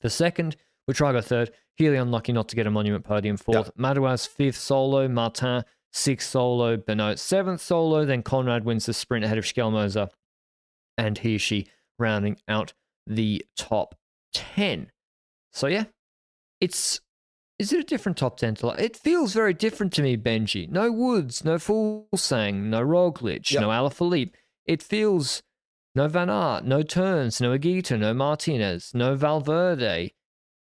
The second, Buitrago third. Healy unlucky not to get a monument podium fourth. Yep. Madouas fifth solo. Martin sixth solo. Benoot seventh solo. Then Konrad wins the sprint ahead of Skjelmose and Hirschi rounding out the top 10. So, yeah, it's. Is it a different top 10 to like? It feels very different to me, Benji. No Woods, no Fuglsang, no Roglic, yep. no Alaphilippe. It feels no Van Aert, no Teuns, no Higuita, no Martinez, no Valverde.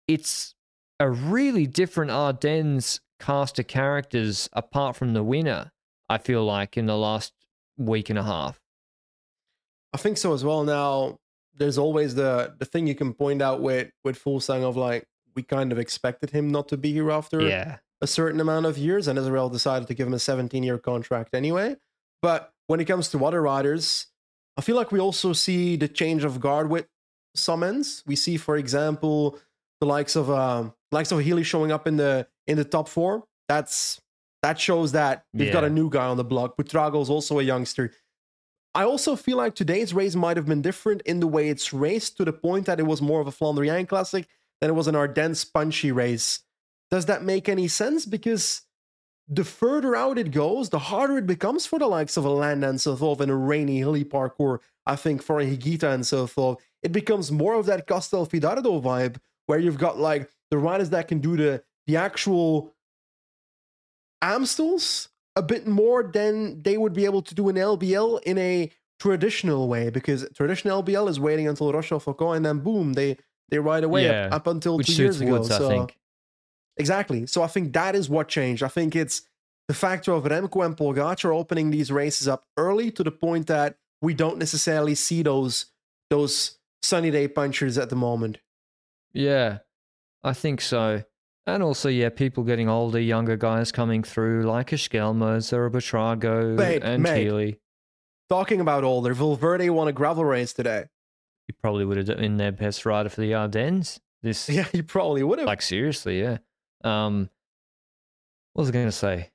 It's a really different Ardennes cast of characters apart from the winner, I feel like, in the last week and a half. I think so as well. Now, there's always the the thing you can point out with with Fuglsang of like we kind of expected him not to be here after yeah. a certain amount of years, and Israel decided to give him a 17 year contract anyway. But when it comes to other riders, I feel like we also see the change of guard with summons. We see, for example, the likes of um, likes of Healy showing up in the in the top four. That's that shows that we've yeah. got a new guy on the block. Buitrago is also a youngster. I also feel like today's race might have been different in the way it's raced to the point that it was more of a Flandrian classic than it was an Ardennes punchy race. Does that make any sense? Because the further out it goes, the harder it becomes for the likes of a Land and so forth and a rainy hilly parcours. I think for a Higuita and so forth, it becomes more of that Castelfidardo vibe where you've got like the riders that can do the the actual Amstels a bit more than they would be able to do in LBL in a traditional way because traditional LBL is waiting until Roche-aux-Faucons and then boom they they ride away yeah, up, up, until two years ago. Woods, so exactly. So I think that is what changed. I think it's the factor of Remco and Pogacar opening these races up early to the point that we don't necessarily see those those sunny day punchers at the moment. Yeah, I think so. And also, yeah, people getting older, younger guys coming through, like a Skjelmose or a Buitrago mate, and mate, Healy. Talking about older, Valverde won a gravel race today. He probably would have been their best rider for the Ardennes. This, yeah, he probably would have. Like seriously, yeah. Um, what was I going to say?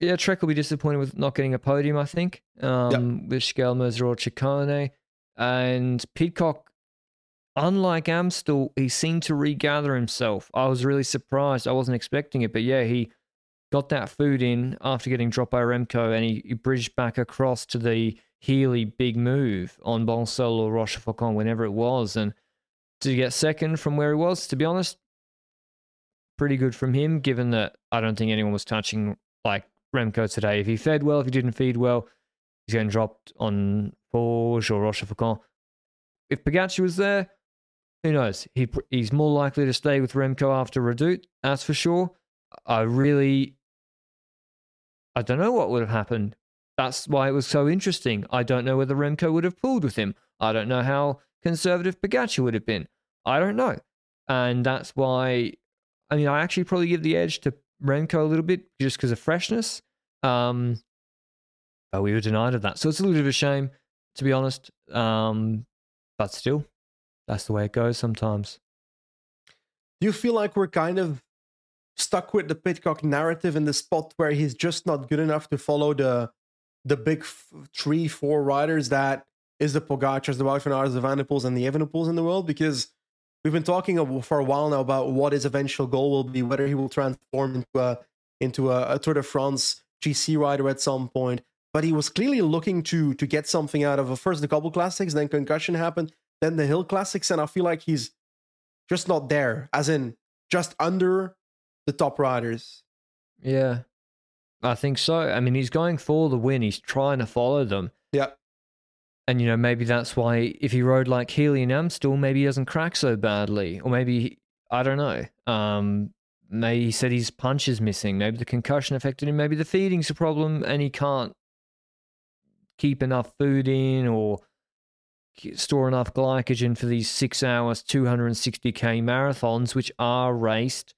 Yeah, Trek will be disappointed with not getting a podium. I think um, yep. with Skjelmose or Ciccone, and Pidcock unlike Amstel, he seemed to regather himself. I was really surprised. I wasn't expecting it, but yeah, he got that food in after getting dropped by Remco, and he, he bridged back across to the Healy big move on Boncel or Roche-aux-Faucons, whenever it was, and to get second from where he was, to be honest, pretty good from him. Given that I don't think anyone was touching like Remco today. If he fed well, if he didn't feed well, he's getting dropped on Forge or Roche-aux-Faucons. If Pogacar was there, who knows? He he's more likely to stay with Remco after Redoute, that's for sure. I really, I don't know what would have happened. That's why it was so interesting. I don't know whether Remco would have pulled with him. I don't know how conservative Pogacar would have been. I don't know, and that's why. I mean, I actually probably give the edge to Remco a little bit just because of freshness. Um, but we were denied of that. So it's a little bit of a shame, to be honest. Um, but still, that's the way it goes sometimes. Do you feel like we're kind of stuck with the Pidcock narrative in the spot where he's just not good enough to follow the the big f- three, four riders that is the Pogacars, the van the Van der Poels, and the Evenepoels in the world? Because we've been talking for a while now about what his eventual goal will be, whether he will transform into a into a, a Tour de France GC rider at some point. But he was clearly looking to to get something out of first the Cobble Classics, then concussion happened, then the Hill Classics, and I feel like he's just not there, as in just under the top riders. Yeah, I think so. I mean, he's going for the win. He's trying to follow them. Yeah. And, you know, maybe that's why if he rode like Healy and Amstel, maybe he doesn't crack so badly. Or maybe, I don't know. Um, maybe he said his punch is missing. Maybe the concussion affected him. Maybe the feeding's a problem and he can't keep enough food in or store enough glycogen for these six hours, 260k marathons, which are raced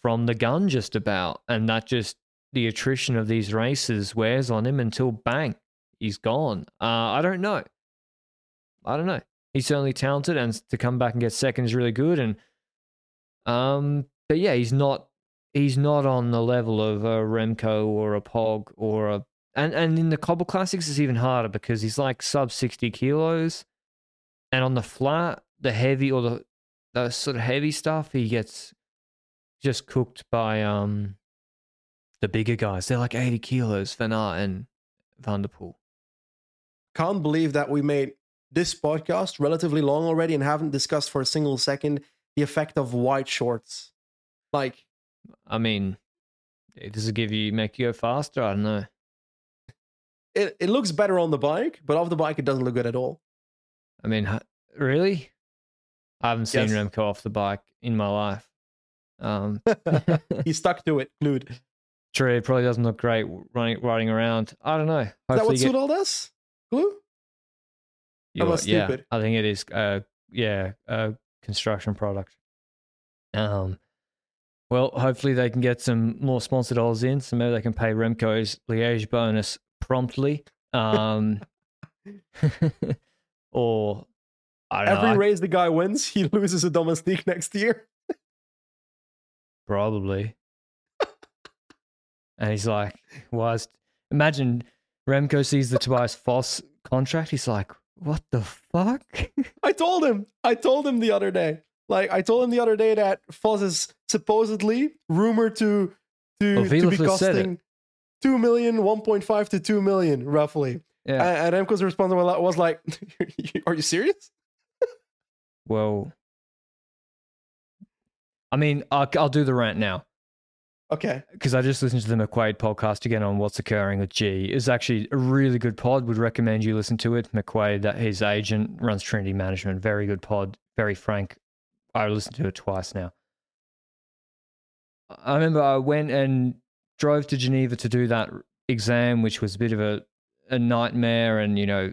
from the gun just about. And that just, the attrition of these races wears on him until bang, he's gone. Uh, I don't know. I don't know. He's certainly talented, and to come back and get second is really good. And um, but yeah, he's not he's not on the level of a Remco or a Pog or a and and in the Cobble Classics it's even harder because he's like sub sixty kilos, and on the flat, the heavy or the the sort of heavy stuff, he gets just cooked by um the bigger guys. They're like eighty kilos, Van Aert and Van der Poel. Can't believe that we made this podcast relatively long already and haven't discussed for a single second the effect of white shorts. Like, I mean, does it give you make you go faster? I don't know. It it looks better on the bike, but off the bike it doesn't look good at all. I mean, really? I haven't seen Yes. Remco off the bike in my life. Um, he stuck to it, glued. True, it probably doesn't look great running riding around. I don't know. Is that what get- Soudal does? Glue? am I yeah? I think it is. Uh, yeah, a construction product. Um, well, hopefully they can get some more sponsor dollars in, so maybe they can pay Remco's Liège bonus promptly. Um, or I don't Every know. I- race the guy wins, he loses a domestique next year. Probably. And he's like, was imagine Remco sees the Tobias Foss contract. He's like, what the fuck? I told him. I told him the other day. Like I told him the other day that Foss is supposedly rumored to to, Well, to be WielerFlits said it. costing 2 million, 1.5 to 2 million roughly. yeah. And, and Remco's response was like, Are you serious? well, I mean, I'll, I'll do the rant now Okay. because I just listened to the McQuaid podcast again on what's occurring with G. It's actually a really good pod. Would recommend you listen to it. McQuaid, that his agent runs Trinity Management. Very good pod. Very frank. I listened to it twice now. I remember I went and drove to Geneva to do that exam, which was a bit of a, a nightmare. And, you know,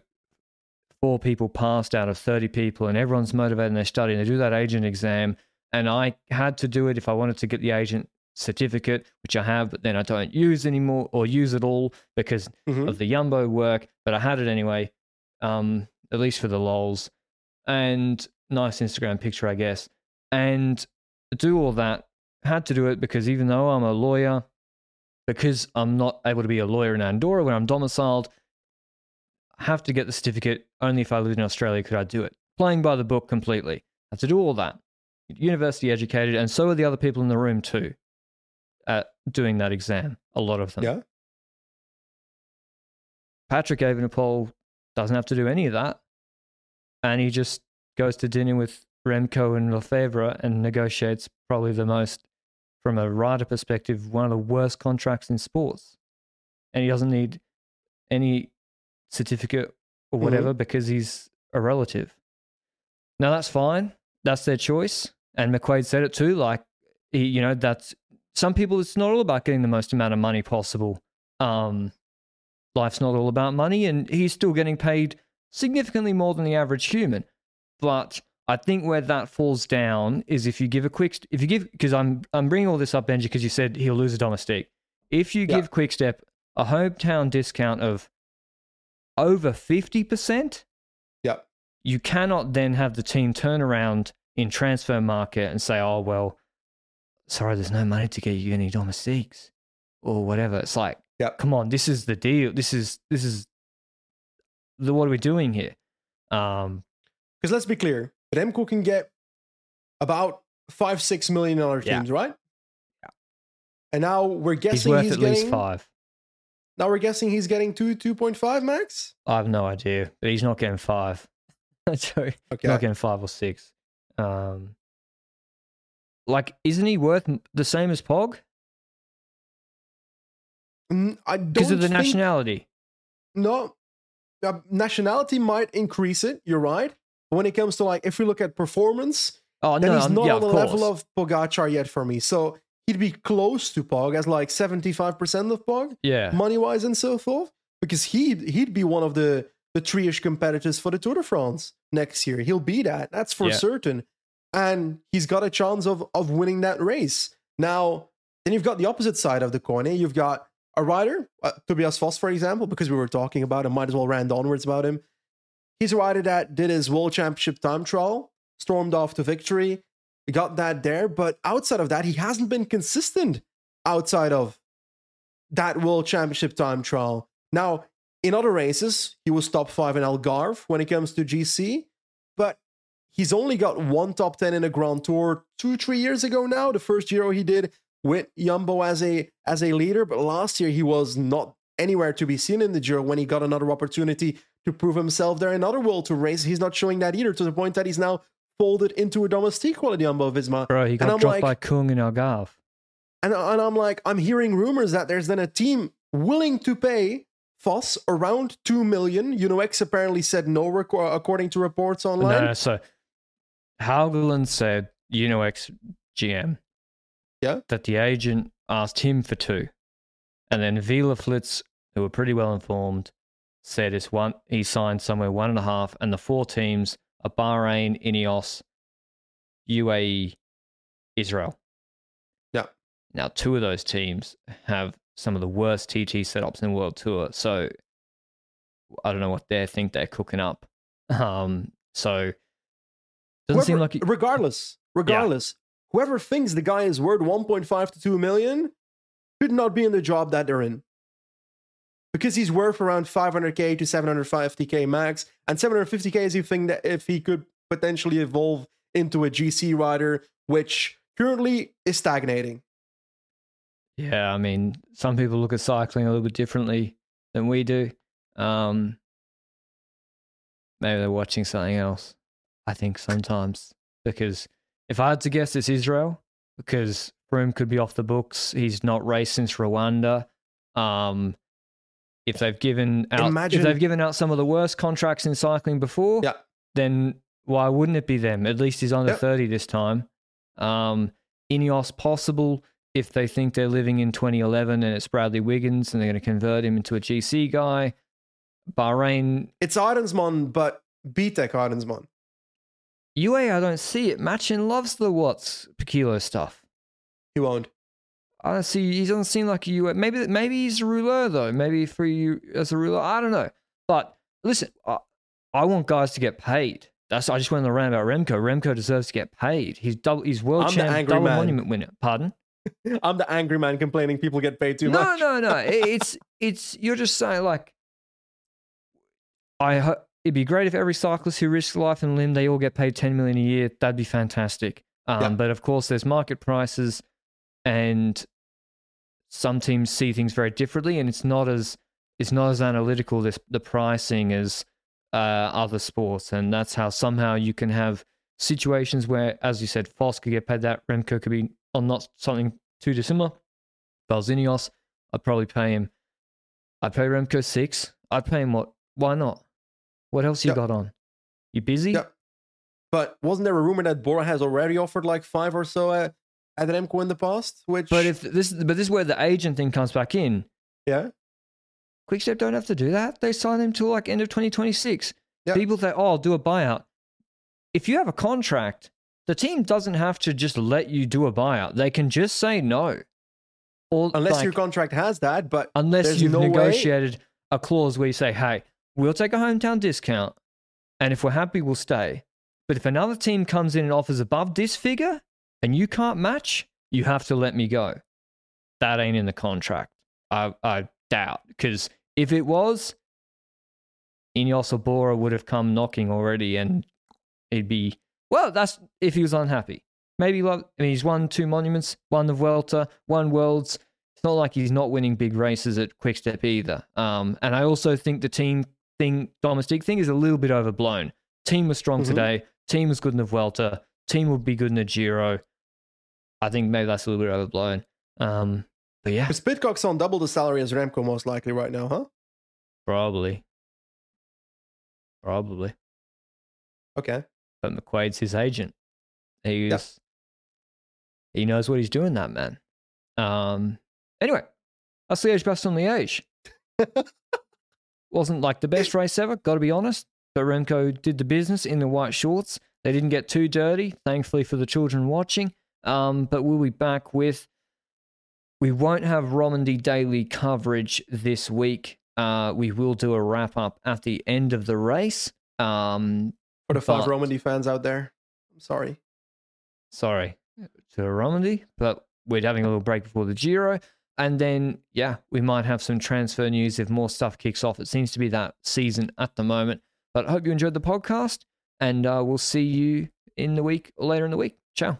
four people passed out of 30 people, and everyone's motivated and they study. And they do that agent exam. And I had to do it if I wanted to get the agent certificate, which I have, but then I don't use anymore or use it all because Mhm. of the Jumbo work. But I had it anyway, um, at least for the lols. And nice Instagram picture, I guess. And do all that, had to do it because even though I'm a lawyer, because I'm not able to be a lawyer in Andorra when I'm domiciled, I have to get the certificate. Only if I lived in Australia could I do it. Playing by the book completely. I have to do all that. University educated, and so are the other people in the room too, doing that exam. A lot of them. Yeah. Patrick Evenepoel doesn't have to do any of that. And he just goes to dinner with Remco and Lefevere and negotiates probably the most, from a rider perspective, one of the worst contracts in sports. And he doesn't need any certificate or Mhm. whatever because he's a relative. Now that's fine. That's their choice. And McQuaid said it too. Like, he, you know, that's some people, it's not all about getting the most amount of money possible. Um, life's not all about money, and he's still getting paid significantly more than the average human. But I think where that falls down is if you give a quick, if you give, because I'm I'm bringing all this up, Benji, because you said he'll lose a domestique. If you Yeah. give Quickstep a hometown discount of over fifty percent, Yeah. you cannot then have the team turn around in transfer market and say, "Oh well, sorry, there's no money to get you any domestiques or whatever." It's like, Yeah. come on, this is the deal. This is this is the what are we doing here? Um, Because let's be clear, Remco can get about five, six million dollar Yeah. teams, right? Yeah. And now we're guessing he's worth he's, at getting. least five. Now we're guessing he's getting two, two point five max. I have no idea, but he's not getting five. Sorry, Okay. not getting five or six. Um, like, isn't he worth the same as Pog Mm, I don't because of the think- nationality? No, uh, nationality might increase it. You're right. But when it comes to like, if we look at performance, Oh then no, he's not yeah, on the course. level of Pogacar yet for me. So he'd be close to Pog as like 75% of Pog, yeah, money wise and so forth, because he'd he'd be one of the the three-ish competitors for the Tour de France next year. He'll be that. That's for Yeah. certain. And he's got a chance of of winning that race. Now, then you've got the opposite side of the coin. Eh? You've got a rider, uh, Tobias Foss, for example, because we were talking about him, might as well rant onwards about him. He's a rider that did his World Championship time trial, stormed off to victory, got that there. But outside of that, he hasn't been consistent outside of that World Championship time trial. Now, in other races, he was top five in Algarve when it comes to GC, he's only got one top 10 in a Grand Tour two, three years ago now. The first Giro he did with Jumbo as a as a leader, but last year he was not anywhere to be seen in the Giro when he got another opportunity to prove himself there in other World Tour race. He's not showing that either to the point that he's now folded into a domestique quality Jumbo Visma. bro, he and got dropped like- by Kung in Algarve. And, and I'm like, I'm hearing rumors that there's then a team willing to pay Foss around 2 million. Uno-X apparently said no, reco- according to reports online. No, no, so Haugeland said, you know, ex GM, Yeah. that the agent asked him for two, and then WielerFlits, who were pretty well informed, said it's one. He signed somewhere one and a half, and the four teams are Bahrain, Ineos, UAE, Israel. Yeah. Now, two of those teams have some of the worst TT setups in the world tour, so I don't know what they think they're cooking up. Um, so doesn't seem like it- regardless, regardless, whoever thinks the guy is worth 1.5 to 2 million should not be in the job that they're in. Because he's worth around 500k to 750k max, and 750k is you think that if he could potentially evolve into a GC rider, which currently is stagnating. Yeah, I mean, some people look at cycling a little bit differently than we do. Um, maybe they're watching something else. I think sometimes because if I had to guess, it's Israel because Froome could be off the books. He's not raced since Rwanda. Um, if they've given out, Imagine- if they've given out some of the worst contracts in cycling before, Yeah. then why wouldn't it be them? At least he's under Yeah. 30 this time. Um, Ineos possible if they think they're living in 2011 and it's Bradley Wiggins and they're going to convert him into a GC guy. Bahrain, It's Ardensman, but beat BTEC Ardensman. UA, I don't see it. Matxin loves the watts per kilo stuff. He won't. I don't see. He doesn't seem like a UA. Maybe maybe he's a ruler though. Maybe for you as a ruler, I don't know. But listen, I, I want guys to get paid. That's I just went on the rant about Remco. Remco deserves to get paid. He's double. He's world I'm champ, double man. monument winner. Pardon? I'm the angry man complaining people get paid too no, much. no, no. It- It's it's you're just saying like I ho- it'd be great if every cyclist who risks life and limb they all get paid 10 million a year. That'd be fantastic. Um, Yeah. But of course, there's market prices, and some teams see things very differently, and it's not as it's not as analytical this the pricing as uh, other sports, and that's how somehow you can have situations where, as you said, Foss could get paid that, Remco could be on not something too dissimilar. Balzinios, I'd probably pay him. I'd pay Remco six. I'd pay him what? Why not? What else you Yep. got on? You busy? Yep. But wasn't there a rumor that Bora has already offered like five or so at, at Remco in the past? Which, But if this, but this is where the agent thing comes back in. yeah, Quickstep don't have to do that. They sign him till like end of 2026. Yep. People say, "Oh, I'll do a buyout." if you have a contract, the team doesn't have to just let you do a buyout. They can just say no. Or unless like, your contract has that, but unless you've no negotiated way. a clause where you say, "Hey, we'll take a hometown discount, and if we're happy, we'll stay." But if another team comes in and offers above this figure and you can't match, you have to let me go. That ain't in the contract. I, I doubt because if it was, Ineos Bora would have come knocking already, and he'd be well. That's if he was unhappy. Maybe I mean, he's won two monuments, won the Vuelta, won Worlds. It's not like he's not winning big races at Quickstep either. Um, and I also think the team thing, domestic thing, is a little bit overblown. Team was strong mm-hmm. today. Team was good in the Vuelta. Team would be good in the Giro. I think maybe that's a little bit overblown. Um, but yeah. Is Pidcock's on double the salary as Remco most likely right now, huh? Probably. Probably. Okay. But McQuaid's his agent. He's yep. he knows what he's doing, that man. Um anyway, that's Liège-Bastogne-Liège. Wasn't like the best race ever, gotta be honest. But Remco did the business in the white shorts. They didn't get too dirty, thankfully for the children watching. Um, but we'll be back with. We won't have Romandy daily coverage this week. Uh, we will do a wrap up at the end of the race. Um, for the five Romandy fans out there, I'm sorry. Sorry to Romandy, but we're having a little break before the Giro. And then, yeah, we might have some transfer news if more stuff kicks off. It seems to be that season at the moment. But I hope you enjoyed the podcast, and uh, we'll see you in the week or later in the week. Ciao.